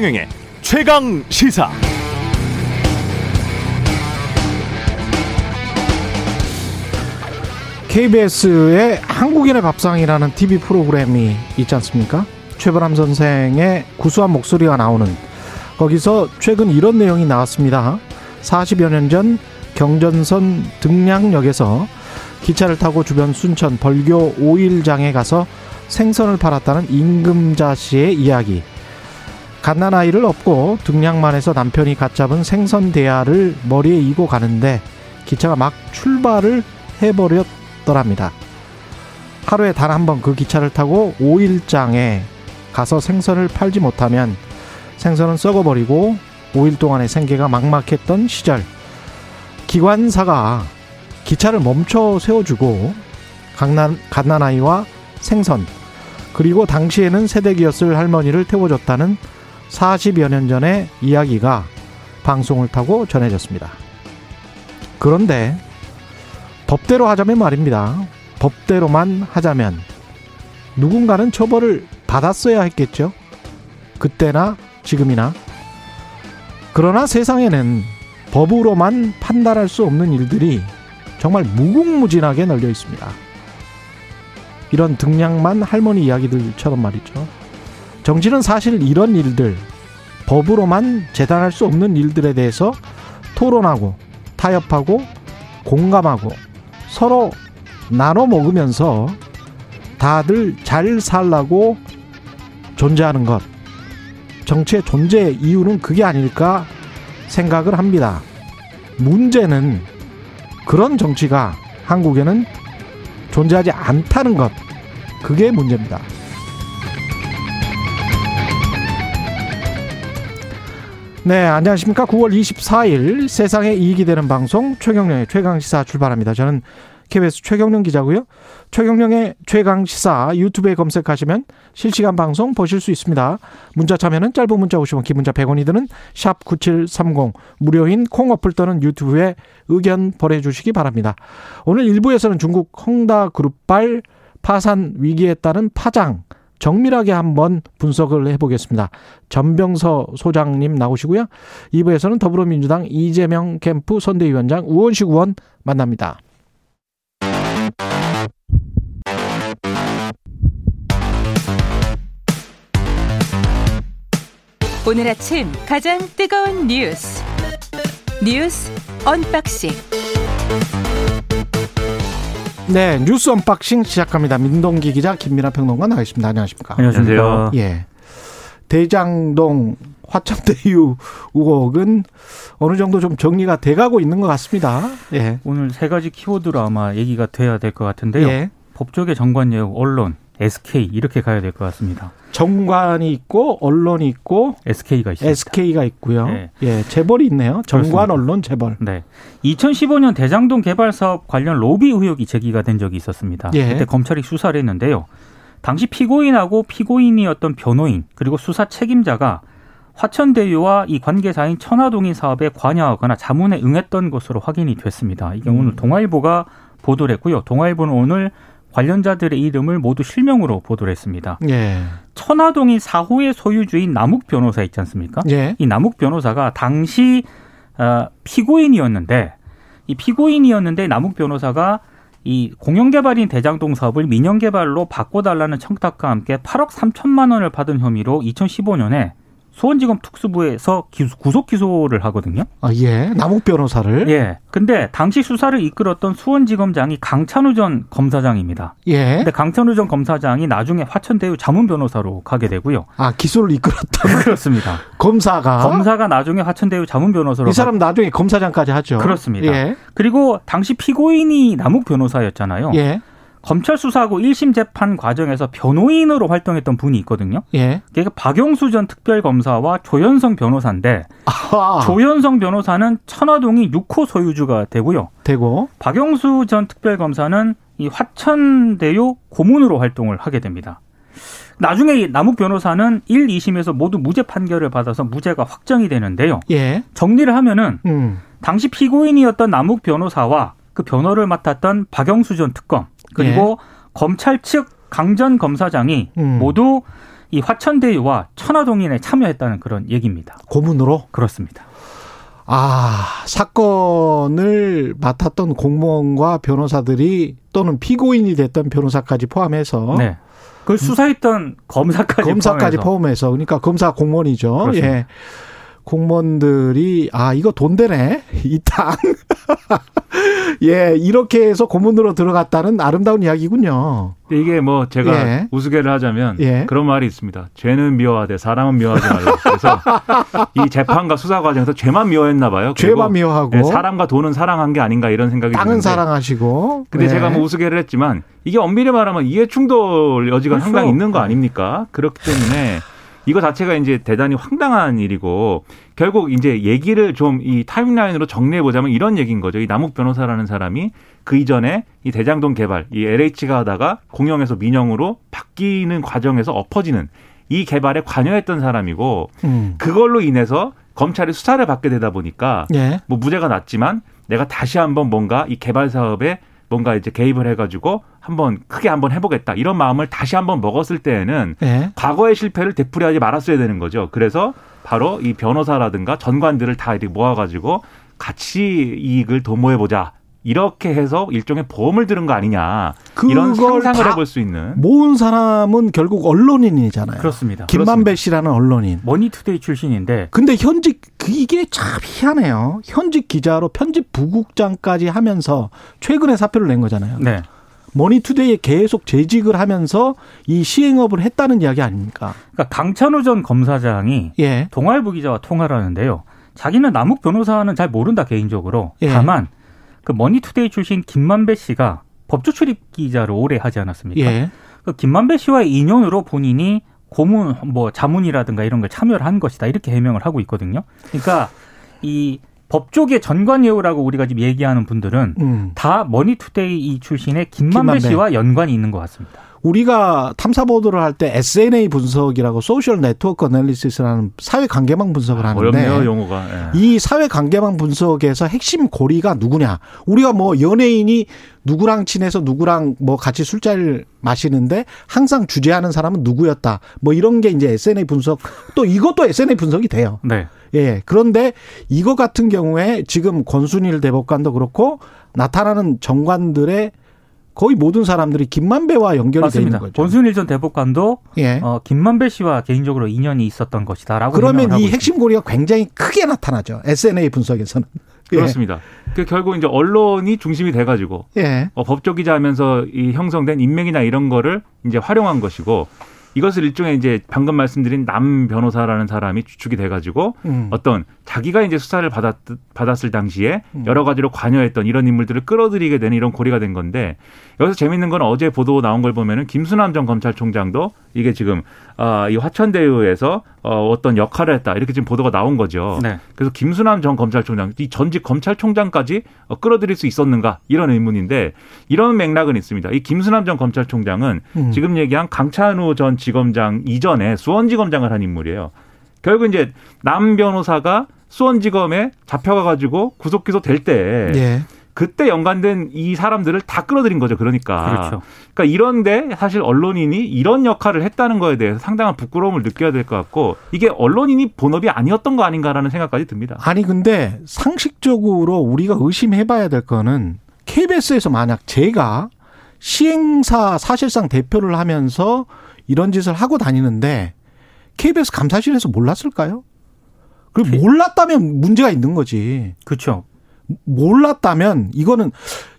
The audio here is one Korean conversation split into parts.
최경영의 최강 시사. KBS의 한국인의 밥상이라는 TV 프로그램이 있지 않습니까? 최보람 선생의 구수한 목소리가 나오는 거기서 최근 이런 내용이 나왔습니다. 40여 년 전 경전선 등량역에서 기차를 타고 주변 순천 벌교 오일장에 가서 생선을 팔았다는 임금자 씨의 이야기. 갓난아이를 업고 등량만 해서 남편이 갓 잡은 생선 대야를 머리에 이고 가는데 기차가 막 출발을 해버렸더랍니다. 하루에 단 한 번 그 기차를 타고 오일장에 가서 생선을 팔지 못하면 생선은 썩어버리고 5일 동안의 생계가 막막했던 시절 기관사가 기차를 멈춰 세워주고 갓난, 갓난아이와 생선 그리고 당시에는 세대기였을 할머니를 태워줬다는 40여 년 전의 이야기가 방송을 타고 전해졌습니다. 그런데 법대로 하자면 말입니다. 법대로만 하자면 누군가는 처벌을 받았어야 했겠죠. 그때나 지금이나. 그러나 세상에는 법으로만 판단할 수 없는 일들이 정말 무궁무진하게 널려 있습니다. 이런 등량만 할머니 이야기들처럼 말이죠. 정치는 사실 이런 일들, 법으로만 재단할 수 없는 일들에 대해서 토론하고 타협하고 공감하고 서로 나눠 먹으면서 다들 잘 살라고 존재하는 것. 정치의 존재 이유는 그게 아닐까 생각을 합니다. 문제는 그런 정치가 한국에는 존재하지 않다는 것. 그게 문제입니다. 네, 안녕하십니까. 9월 24일 세상에 이익이 되는 방송 최경령의 최강시사 출발합니다. 저는 KBS 최경령 기자고요. 최경령의 최강시사 유튜브에 검색하시면 실시간 방송 보실 수 있습니다. 문자 참여는 짧은 문자 50원, 긴 문자 100원이 드는 샵 9730 무료인 콩 어플 또는 유튜브에 의견 보내주시기 바랍니다. 오늘 1부에서는 중국 헝다 그룹발 파산 위기에 따른 파장 정밀하게 한번 분석을 해보겠습니다. 전병서 소장님 나오시고요. 2부에서는 더불어민주당 이재명 캠프 선대위원장 우원식 의원 만납니다. 오늘 아침 가장 뜨거운 뉴스 뉴스 언박싱 네, 뉴스 언박싱 시작합니다. 민동기 기자, 김민하 평론가 나와 있습니다. 안녕하십니까? 안녕하세요. 예. 대장동 화천대유 의혹은 어느 정도 좀 정리가 돼가고 있는 것 같습니다. 예. 오늘 세 가지 키워드로 아마 얘기가 돼야 될 것 같은데요. 예. 법조계 정관 내용, 언론, SK 이렇게 가야 될 것 같습니다. 정관이 있고 언론이 있고 SK가 있습니다. SK가 있고요. 네. 예, 재벌이 있네요. 정관, 그렇습니다. 언론, 재벌. 네. 2015년 대장동 개발 사업 관련 로비 의혹이 제기가 된 적이 있었습니다. 예. 그때 검찰이 수사를 했는데요. 당시 피고인하고 피고인이었던 변호인 그리고 수사 책임자가 화천대유와 이 관계사인 천화동인 사업에 관여하거나 자문에 응했던 것으로 확인이 됐습니다. 이게 오늘 동아일보가 보도를 했고요. 동아일보는 오늘 관련자들의 이름을 모두 실명으로 보도를 했습니다. 예. 천화동인 4호의 소유주인 남욱 변호사 있지 않습니까? 예. 이 남욱 변호사가 당시 어, 피고인이었는데 이 피고인이었는데 남욱 변호사가 이 공영개발인 대장동 사업을 민영개발로 바꿔달라는 청탁과 함께 8억 3천만 원을 받은 혐의로 2015년에 수원지검 특수부에서 기소- 구속 기소를 하거든요. 아, 예. 남욱 변호사를. 예. 근데 당시 수사를 이끌었던 수원지검장이 강찬우 전 검사장입니다. 예. 근데 강찬우 전 검사장이 나중에 화천대유 자문 변호사로 가게 되고요. 아, 기소를 이끌었던 그렇습니다. 검사가. 검사가 나중에 화천대유 자문 변호사로 이 사람 나중에 검사장까지 하죠. 그렇습니다. 예. 그리고 당시 피고인이 남욱 변호사였잖아요. 예. 검찰 수사하고 1심 재판 과정에서 변호인으로 활동했던 분이 있거든요. 예. 그게 박영수 전 특별검사와 조현성 변호사인데 아, 조현성 변호사는 천화동이 6호 소유주가 되고요. 되고. 박영수 전 특별검사는 이 화천대유 고문으로 활동을 하게 됩니다. 나중에 이 남욱 변호사는 1, 2심에서 모두 무죄 판결을 받아서 무죄가 확정이 되는데요. 예. 정리를 하면은 음. 당시 피고인이었던 남욱 변호사와 그 변호를 맡았던 박영수 전 특검 그리고 검찰 측 강전 검사장이 음. 모두 이 화천대유와 천화동인에 참여했다는 그런 얘기입니다. 고문으로? 그렇습니다. 아, 사건을 맡았던 공무원과 변호사들이 또는 피고인이 됐던 변호사까지 포함해서 네. 그걸 수사했던 검사까지 검사까지 포함해서. 포함해서 그러니까 검사 공무원이죠. 그렇습니다. 예. 공무원들이 아 이거 돈 되네 이 땅. 예 이렇게 해서 고문으로 들어갔다는 아름다운 이야기군요. 이게 뭐 제가 예. 우스개를 하자면 예. 그런 말이 있습니다. 죄는 미워하되 사람은 미워하지 말라. 그래서 이 재판과 수사 과정에서 죄만 미워했나 봐요. 죄만 미워하고 네, 사람과 돈은 사랑한 게 아닌가 이런 생각이 땅은 드는데 사랑하시고. 근데 예. 제가 뭐 우스개를 했지만 이게 엄밀히 말하면 이해 충돌 여지가 그렇죠. 상당히 있는 거 아닙니까? 그렇기 때문에 이거 자체가 이제 대단히 황당한 일이고 결국 이제 얘기를 좀 이 타임라인으로 정리해 보자면 이런 얘기인 거죠. 이 남욱 변호사라는 사람이 그 이전에 이 대장동 개발, 이 LH가 하다가 공영에서 민영으로 바뀌는 과정에서 엎어지는 이 개발에 관여했던 사람이고 음. 그걸로 인해서 검찰이 수사를 받게 되다 보니까 예. 뭐 무죄가 났지만 내가 다시 한번 뭔가 이 개발 사업에 뭔가 이제 개입을 해가지고 한번 크게 한번 해보겠다 이런 마음을 다시 한번 먹었을 때에는 예. 과거의 실패를 되풀이하지 말았어야 되는 거죠. 그래서 바로 이 변호사라든가 전관들을 다 이렇게 모아가지고 같이 이익을 도모해 보자. 이렇게 해서 일종의 보험을 들은 거 아니냐 이런 상상을 다 해볼 수 있는 모은 사람은 결국 언론인이잖아요. 그렇습니다. 김만배 씨라는 언론인. 머니투데이 출신인데 근데 현직 그 이게 참 희한해요. 현직 기자로 편집 부국장까지 하면서 최근에 사표를 낸 거잖아요. 네. 머니투데이에 계속 재직을 하면서 이 시행업을 했다는 이야기 아닙니까? 그러니까 강찬우 전 검사장이 예. 동아일보 기자와 통화를 하는데요. 자기는 남욱 변호사는 잘 모른다 개인적으로. 예. 다만 그 머니투데이 출신 김만배 씨가 법조 출입 기자를 오래 하지 않았습니까? 예. 그 김만배 씨와의 인연으로 본인이 고문 뭐 자문이라든가 이런 걸 참여를 한 것이다 이렇게 해명을 하고 있거든요. 그러니까 이 법조계 전관예우라고 우리가 지금 얘기하는 분들은 음. 다 머니투데이 이 출신의 김만배, 김만배. 씨와 연관이 있는 것 같습니다. 우리가 탐사 보도를 할 때 SNA 분석이라고 social network analysis라는 사회 관계망 분석을 하는데 어렵네요 용어가. 예. 이 사회 관계망 분석에서 핵심 고리가 누구냐? 우리가 뭐 연예인이 누구랑 친해서 누구랑 뭐 같이 술자리를 마시는데 항상 주재하는 사람은 누구였다. 뭐 이런 게 이제 SNA 분석 또 이것도 SNA 분석이 돼요. 네. 예. 그런데 이거 같은 경우에 지금 권순일 대법관도 그렇고 나타나는 정관들의 거의 모든 사람들이 김만배와 연결이 돼 맞습니다. 있는 거죠. 권순일 전 대법관도 예. 어, 김만배 씨와 개인적으로 인연이 있었던 것이다라고 그러면 이. 핵심 고리가 굉장히 크게 나타나죠. SNA 분석에서는. 예. 그렇습니다. 그 결국 이제 언론이 중심이 돼가지고 예. 어, 법조 기자 하면서 이 형성된 인맥이나 이런 거를 이제 활용한 것이고 이것을 일종의 이제 방금 말씀드린 남 변호사라는 사람이 주축이 돼가지고 음. 어떤 자기가 이제 수사를 받았, 받았을 당시에 음. 여러 가지로 관여했던 이런 인물들을 끌어들이게 되는 이런 고리가 된 건데 여기서 재밌는 건 어제 보도 나온 걸 보면은 김수남 전 검찰총장도 이게 지금 아, 이 화천대유에서 어, 어떤 역할을 했다 이렇게 지금 보도가 나온 거죠. 네. 그래서 김수남 전 검찰총장, 이 전직 검찰총장까지 어, 끌어들일 수 있었는가 이런 의문인데 이런 맥락은 있습니다. 이 김수남 전 검찰총장은 음. 지금 얘기한 강찬우 전 지검장 이전에 수원지검장을 한 인물이에요. 결국 이제 남 변호사가 수원지검에 잡혀가가지고 구속 기소 될때 예. 그때 연관된 이 사람들을 다 끌어들인 거죠. 그러니까. 그렇죠. 그러니까 이런데 사실 언론인이 이런 역할을 했다는 거에 대해서 상당한 부끄러움을 느껴야 될 것 같고 이게 언론인이 본업이 아니었던 거 아닌가라는 생각까지 듭니다. 아니 근데 상식적으로 우리가 의심해봐야 될 거는 KBS에서 만약 제가 시행사 사실상 대표를 하면서 이런 짓을 하고 다니는데 KBS 감사실에서 몰랐을까요? 그리고 몰랐다면 문제가 있는 거지. 그렇죠. 몰랐다면 이거는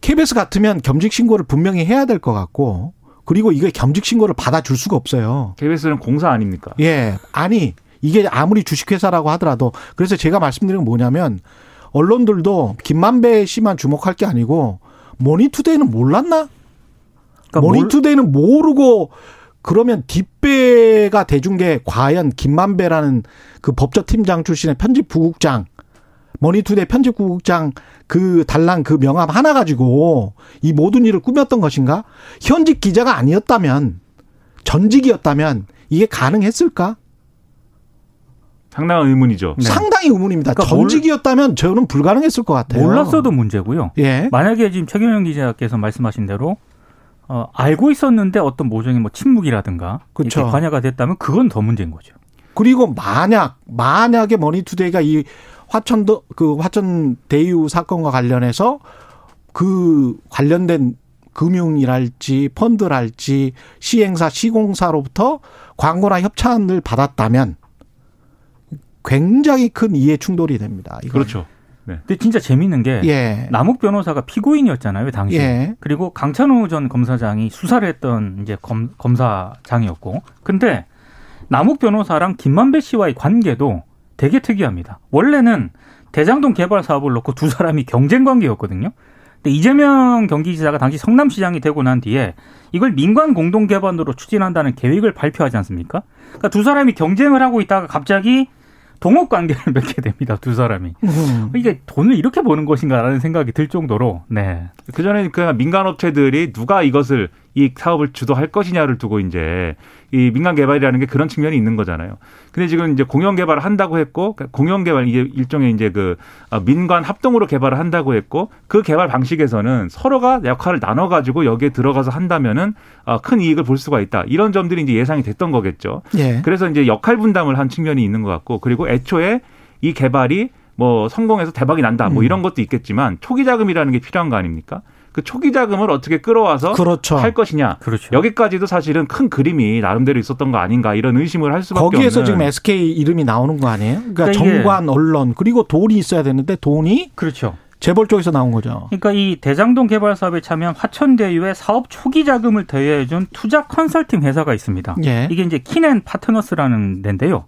KBS 같으면 겸직 신고를 분명히 해야 될 것 같고 그리고 이게 겸직 신고를 받아줄 수가 없어요. KBS는 공사 아닙니까? 예. 아니, 이게 아무리 주식회사라고 하더라도 그래서 제가 말씀드린 건 뭐냐면 언론들도 김만배 씨만 주목할 게 아니고 머니투데이는 몰랐나? 그러니까 머니투데이는 모르고 그러면 뒷배가 게 과연 김만배라는 그 법조팀장 출신의 편집 부국장 머니투데이 편집 부국장 그 달랑 그 명함 하나 가지고 이 모든 일을 꾸몄던 것인가? 현직 기자가 아니었다면 전직이었다면 이게 가능했을까? 상당한 의문이죠. 네. 상당히 의문입니다. 그러니까 전직이었다면 저는 불가능했을 것 같아요. 몰랐어도 문제고요. 예. 만약에 지금 최경영 기자께서 말씀하신 대로 어, 알고 있었는데 어떤 모종의 뭐 침묵이라든가 그쵸. 이렇게 관여가 됐다면 그건 더 문제인 거죠. 그리고 만약 만약에 머니투데이가 이 화천도 그 화천 대유 사건과 관련해서 그 관련된 금융이랄지 펀드랄지 시행사 시공사로부터 광고나 협찬을 받았다면 굉장히 큰 이해 충돌이 됩니다. 이거는. 그렇죠. 근데 진짜 재밌는 게 예. 남욱 변호사가 피고인이었잖아요, 당시. 예. 그리고 강찬호 전 검사장이 수사를 했던 이제 검, 검사장이었고. 근데 남욱 변호사랑 김만배 씨와의 관계도 되게 특이합니다. 원래는 대장동 개발 사업을 놓고 두 사람이 경쟁 관계였거든요. 근데 이재명 경기지사가 당시 성남시장이 되고 난 뒤에 이걸 민관 공동 개발으로 추진한다는 계획을 발표하지 않습니까? 그러니까 두 사람이 경쟁을 하고 있다가 갑자기 동업 관계를 맺게 됩니다. 두 사람이. 음. 이게 돈을 이렇게 버는 것인가라는 생각이 들 정도로 네. 그 전에 그 민간 업체들이 누가 이것을 이 사업을 주도할 것이냐를 두고 이제 이 민간 개발이라는 게 그런 측면이 있는 거잖아요. 근데 지금 이제 공영 개발을 한다고 했고 그 공영 개발 이게 일종의 이제 그 아, 민간 합동으로 개발을 한다고 했고 그 개발 방식에서는 서로가 역할을 나눠 가지고 여기에 들어가서 한다면은 아, 큰 이익을 볼 수가 있다. 이런 점들이 이제 예상이 됐던 거겠죠. 예. 그래서 이제 역할 분담을 한 측면이 있는 것 같고 그리고 애초에 이 개발이 뭐 성공해서 대박이 난다 뭐 음. 이런 것도 있겠지만 초기 자금이라는 게 필요한 거 아닙니까? 그 초기 자금을 어떻게 끌어와서 그렇죠. 할 것이냐. 그렇죠. 여기까지도 사실은 큰 그림이 나름대로 있었던 거 아닌가 이런 의심을 할 수밖에 거기에서 없는. 지금 SK 이름이 나오는 거 아니에요? 그러니까 그러니까 정관, 언론 그리고 돈이 있어야 되는데 돈이 그렇죠. 재벌 쪽에서 나온 거죠. 그러니까 이 대장동 개발 사업에 참여한 화천대유의 사업 초기 자금을 대여해준 투자 컨설팅 회사가 있습니다. 예. 이게 이제 키넨 파트너스라는 데인데요.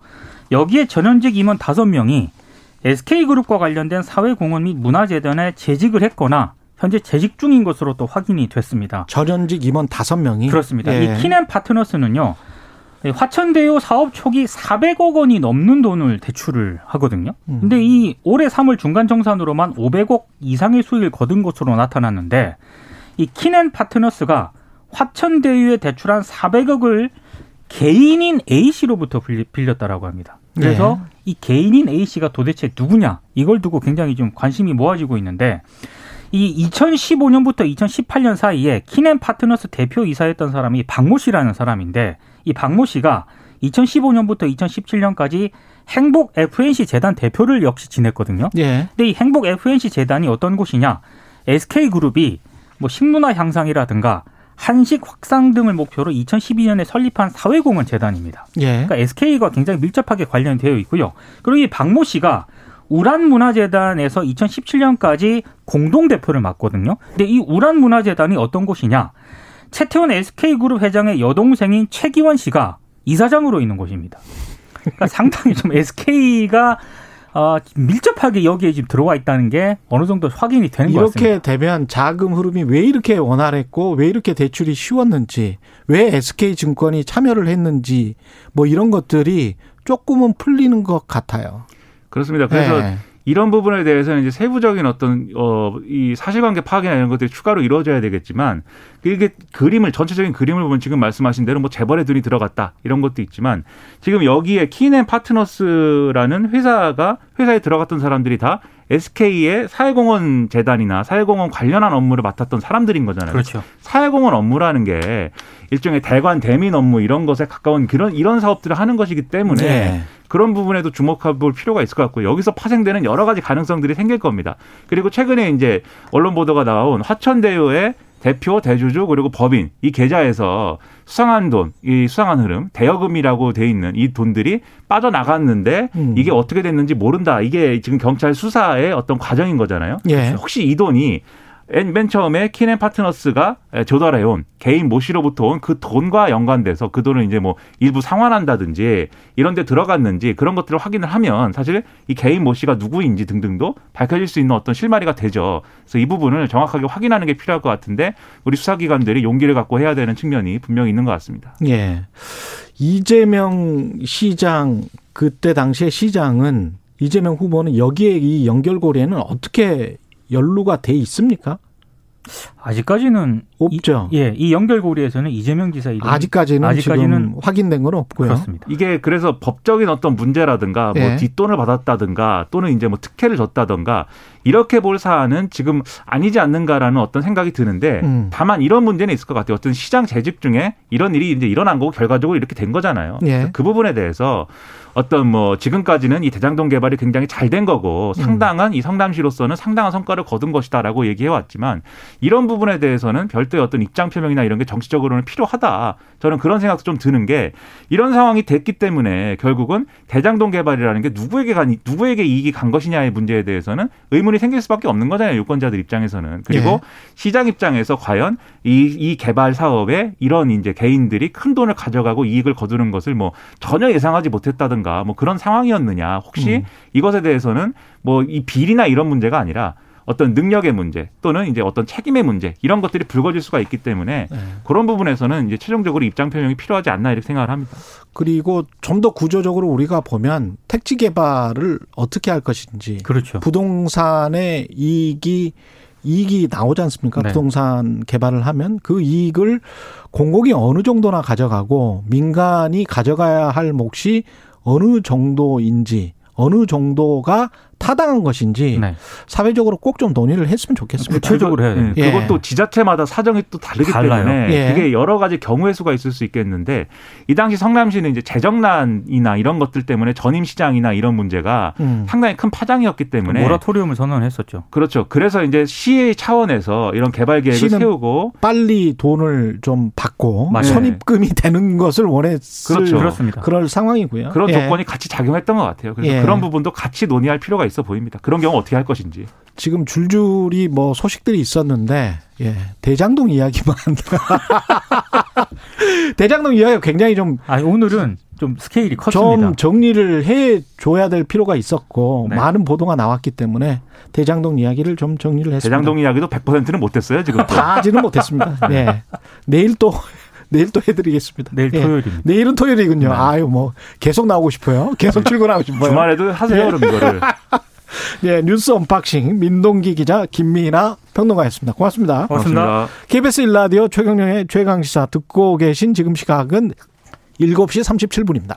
여기에 전현직 임원 다섯 명이 SK그룹과 관련된 사회공헌 및 문화재단에 재직을 했거나 현재 재직 중인 것으로 또 확인이 됐습니다. 전현직 임원 다섯 명이 그렇습니다. 예. 이 키넨 파트너스는요. 이 화천대유 사업 초기 400억 원이 넘는 돈을 대출을 하거든요. 음. 근데 이 올해 3월 중간 정산으로만 500억 이상의 수익을 거둔 것으로 나타났는데 이 키넨 파트너스가 화천대유에 대출한 400억을 개인인 A 씨로부터 빌렸다라고 합니다. 그래서 네. 이 개인인 A 씨가 도대체 누구냐 이걸 두고 굉장히 좀 관심이 모아지고 있는데 이 2015년부터 2018년 사이에 키넨 파트너스 대표 이사였던 사람이 박모 씨라는 사람인데 이 박모 씨가 2015년부터 2017년까지 행복 FNC 재단 대표를 역시 지냈거든요. 예. 근데 이 행복 FNC 재단이 어떤 곳이냐? SK 그룹이 뭐 식문화 향상이라든가 한식 확산 등을 목표로 2012년에 설립한 사회공헌 재단입니다. 예. 그러니까 SK가 굉장히 밀접하게 관련되어 있고요. 그리고 이 박모 씨가 우란문화재단에서 2017년까지 공동대표를 맡거든요. 근데 이 우란문화재단이 어떤 곳이냐? 채태원 SK그룹 회장의 여동생인 최기원 씨가 이사장으로 있는 곳입니다. 그러니까 상당히 좀 SK가 어, 밀접하게 여기에 지금 들어와 있다는 게 어느 정도 확인이 되는 것 같습니다. 이렇게 되면 자금 흐름이 왜 이렇게 원활했고 왜 이렇게 대출이 쉬웠는지 왜 SK 증권이 참여를 했는지 뭐 이런 것들이 조금은 풀리는 것 같아요. 그렇습니다. 그래서 예. 이런 부분에 대해서는 이제 세부적인 어떤 어 이 사실관계 파악이나 이런 것들이 추가로 이루어져야 되겠지만 이게 그림을 전체적인 그림을 보면 지금 말씀하신 대로 뭐 재벌의 돈이 들어갔다 이런 것도 있지만 지금 여기에 키넨 파트너스라는 회사가 회사에 들어갔던 사람들이 다 SK의 사회공헌 재단이나 사회공헌 관련한 업무를 맡았던 사람들인 거잖아요. 그렇죠. 사회공헌 업무라는 게 일종의 대관 대민 업무 이런 것에 가까운 그런 이런 사업들을 하는 것이기 때문에 네. 그런 부분에도 주목해 볼 필요가 있을 것 같고 여기서 파생되는 여러 가지 가능성들이 생길 겁니다. 그리고 최근에 이제 언론 보도가 나온 화천대유의 대표, 대주주 그리고 법인 이 계좌에서 수상한 돈, 이 수상한 흐름, 대여금이라고 돼 있는 이 돈들이 빠져나갔는데 음. 이게 어떻게 됐는지 모른다. 이게 지금 경찰 수사의 어떤 과정인 거잖아요. 예. 혹시 이 돈이 맨, 맨 처음에 키넨 파트너스가 조달해온 개인 모 씨로부터 온 그 돈과 연관돼서 그 돈을 이제 뭐 일부 상환한다든지 이런 데 들어갔는지 그런 것들을 확인을 하면 사실 이 개인 모 씨가 누구인지 등등도 밝혀질 수 있는 어떤 실마리가 되죠. 그래서 이 부분을 정확하게 확인하는 게 필요할 것 같은데 우리 수사기관들이 용기를 갖고 해야 되는 측면이 분명히 있는 것 같습니다. 예. 이재명 시장 그때 당시에 시장은 이재명 후보는 여기에 이 연결고리에는 어떻게 연루가 돼 있습니까? 아직까지는 없죠. 이, 예, 이 연결고리에서는 이재명 지사 이름 아직까지는, 아직까지는 지금 확인된 건 없고요. 그렇습니다. 이게 그래서 법적인 어떤 문제라든가 뭐 예. 뒷돈을 받았다든가 또는 이제 뭐 특혜를 줬다든가 이렇게 볼 사안은 지금 아니지 않는가라는 어떤 생각이 드는데 음. 다만 이런 문제는 있을 것 같아요. 어떤 시장 재직 중에 이런 일이 이제 일어난 거고 결과적으로 이렇게 된 거잖아요. 예. 그 부분에 대해서 어떤 뭐 지금까지는 이 대장동 개발이 굉장히 잘 된 거고 상당한 이 성남시로서는 상당한 성과를 거둔 것이다라고 얘기해 왔지만 이런 부분에 대해서는 별도의 어떤 입장 표명이나 이런 게 정치적으로는 필요하다. 저는 그런 생각도 좀 드는 게 이런 상황이 됐기 때문에 결국은 대장동 개발이라는 게 누구에게 간 누구에게 이익이 간 것이냐의 문제에 대해서는 의문이 생길 수밖에 없는 거잖아요. 유권자들 입장에서는. 그리고 예. 시장 입장에서 과연 이, 이 개발 사업에 이런 이제 개인들이 큰 돈을 가져가고 이익을 거두는 것을 뭐 전혀 예상하지 못했다든가 뭐 그런 상황이었느냐. 혹시 음. 이것에 대해서는 뭐 이 비리나 이런 문제가 아니라 어떤 능력의 문제 또는 이제 어떤 책임의 문제 이런 것들이 불거질 수가 있기 때문에 네. 그런 부분에서는 이제 최종적으로 입장 표명이 필요하지 않나 이렇게 생각을 합니다. 그리고 좀 더 구조적으로 우리가 보면 택지 개발을 어떻게 할 것인지 그렇죠. 부동산의 이익이 이익이 나오지 않습니까? 네. 부동산 개발을 하면 그 이익을 공공이 어느 정도나 가져가고 민간이 가져가야 할 몫이 어느 정도인지 어느 정도가 타당한 것인지 네. 사회적으로 꼭 좀 논의를 했으면 좋겠습니다. 구체적으로 해야 돼요. 예, 예. 그것도 지자체마다 사정이 또 다르기 달라요. 때문에 예. 그게 여러 가지 경우의 수가 있을 수 있겠는데 이 당시 성남시는 이제 재정난이나 이런 것들 때문에 전임 시장이나 이런 문제가 음. 상당히 큰 파장이었기 때문에 모라토리움을 선언했었죠. 그렇죠. 그래서 이제 시의 차원에서 이런 개발 계획을 시는 세우고 빨리 돈을 좀 받고 맞아요. 선입금이 되는 것을 원했을 그렇죠. 그렇습니다. 그럴 상황이고요. 그런 예. 조건이 같이 작용했던 것 같아요. 그래서 예. 그런 부분도 같이 논의할 필요가 있어 보입니다. 그런 경우 어떻게 할 것인지. 지금 줄줄이 뭐 소식들이 있었는데 예, 대장동 이야기만 대장동 이야기가 굉장히 좀아 오늘은 좀 스케일이 좀 컸습니다. 정리를 해 줘야 될 필요가 있었고 네. 많은 보도가 나왔기 때문에 대장동 이야기를 좀 정리를 했습니다. 대장동 이야기도 100%는 못 했어요 지금. 다 하지는 못 했습니다. 예. 내일 또 내일 또 해드리겠습니다. 내일 예. 토요일입니다. 내일은 토요일이군요. 네. 아유 뭐 계속 나오고 싶어요. 계속 출근하고 싶어요. 주말에도 하세요 그럼 이거를. 예, 뉴스 unboxing 민동기 기자 김미나 평론가였습니다. 고맙습니다. 고맙습니다. KBS 1라디오 최경영의 최강시사 듣고 계신 지금 시각은 7시 37분입니다.